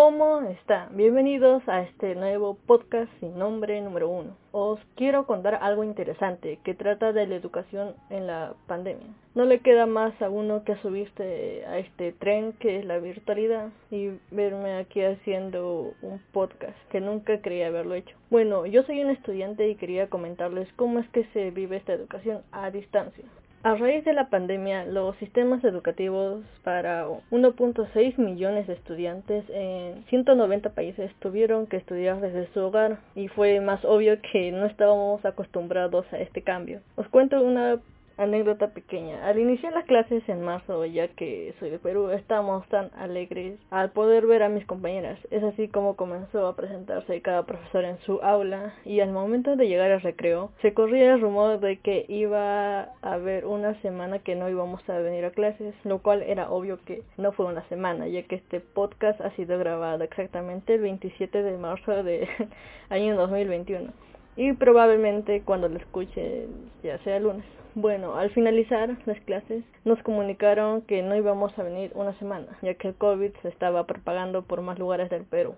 ¿Cómo están? Bienvenidos a este nuevo podcast sin nombre número uno. Os quiero contar algo interesante que trata de la educación en la pandemia. No le queda más a uno que subirse a este tren que es la virtualidad y verme aquí haciendo un podcast que nunca creía haberlo hecho. Bueno, yo soy un estudiante y quería comentarles cómo es que se vive esta educación a distancia. A raíz de la pandemia, los sistemas educativos para 1.6 millones de estudiantes en 190 países tuvieron que estudiar desde su hogar y fue más obvio que no estábamos acostumbrados a este cambio. Os cuento una anécdota pequeña. Al iniciar las clases en marzo, ya que soy de Perú, estábamos tan alegres al poder ver a mis compañeras. Es así como comenzó a presentarse cada profesor en su aula y al momento de llegar al recreo se corría el rumor de que iba a haber una semana que no íbamos a venir a clases, lo cual era obvio que no fue una semana, ya que este podcast ha sido grabado exactamente el 27 de marzo del año 2021 y probablemente cuando lo escuche ya sea lunes. Bueno, al finalizar las clases nos comunicaron que no íbamos a venir una semana, ya que el COVID se estaba propagando por más lugares del Perú.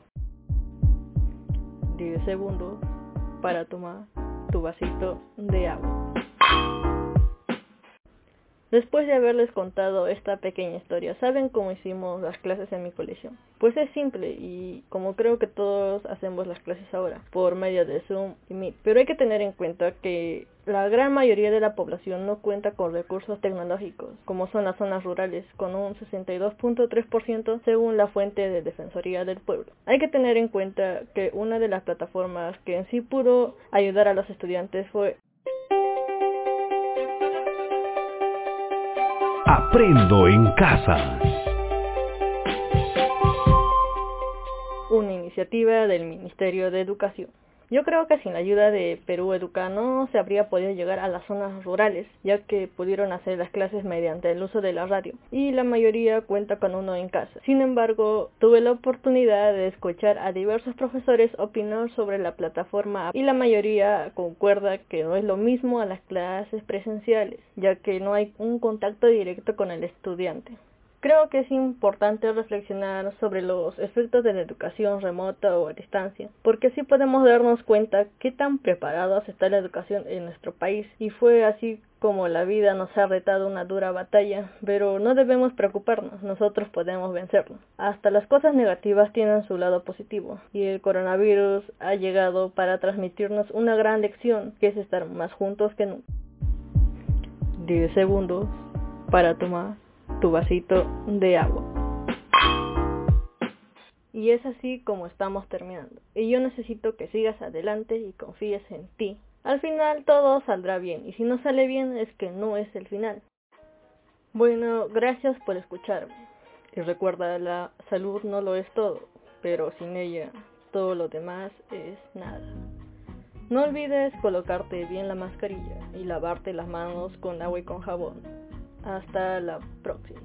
10 segundos para tomar tu vasito de agua. Después de haberles contado esta pequeña historia, ¿saben cómo hicimos las clases en mi colegio? Pues es simple y como creo que todos hacemos las clases ahora, por medio de Zoom y Meet. Pero hay que tener en cuenta que la gran mayoría de la población no cuenta con recursos tecnológicos, como son las zonas rurales, con un 62.3% según la fuente de Defensoría del Pueblo. Hay que tener en cuenta que una de las plataformas que en sí pudo ayudar a los estudiantes fue Aprendo en casa. Una iniciativa del Ministerio de Educación. Yo creo que sin la ayuda de Perú Educa no se habría podido llegar a las zonas rurales, ya que pudieron hacer las clases mediante el uso de la radio, y la mayoría cuenta con uno en casa. Sin embargo, tuve la oportunidad de escuchar a diversos profesores opinar sobre la plataforma y la mayoría concuerda que no es lo mismo a las clases presenciales, ya que no hay un contacto directo con el estudiante. Creo que es importante reflexionar sobre los efectos de la educación remota o a distancia, porque así podemos darnos cuenta qué tan preparados está la educación en nuestro país y fue así como la vida nos ha retado una dura batalla, pero no debemos preocuparnos, nosotros podemos vencerlo. Hasta las cosas negativas tienen su lado positivo, y el coronavirus ha llegado para transmitirnos una gran lección, que es estar más juntos que nunca. 10 segundos para tomar tu vasito de agua. Y es así como estamos terminando. Y yo necesito que sigas adelante y confíes en ti. Al final todo saldrá bien. Y si no sale bien es que no es el final. Bueno, gracias por escucharme. Y recuerda, la salud no lo es todo. Pero sin ella, todo lo demás es nada. No olvides colocarte bien la mascarilla y lavarte las manos con agua y con jabón. Hasta la próxima.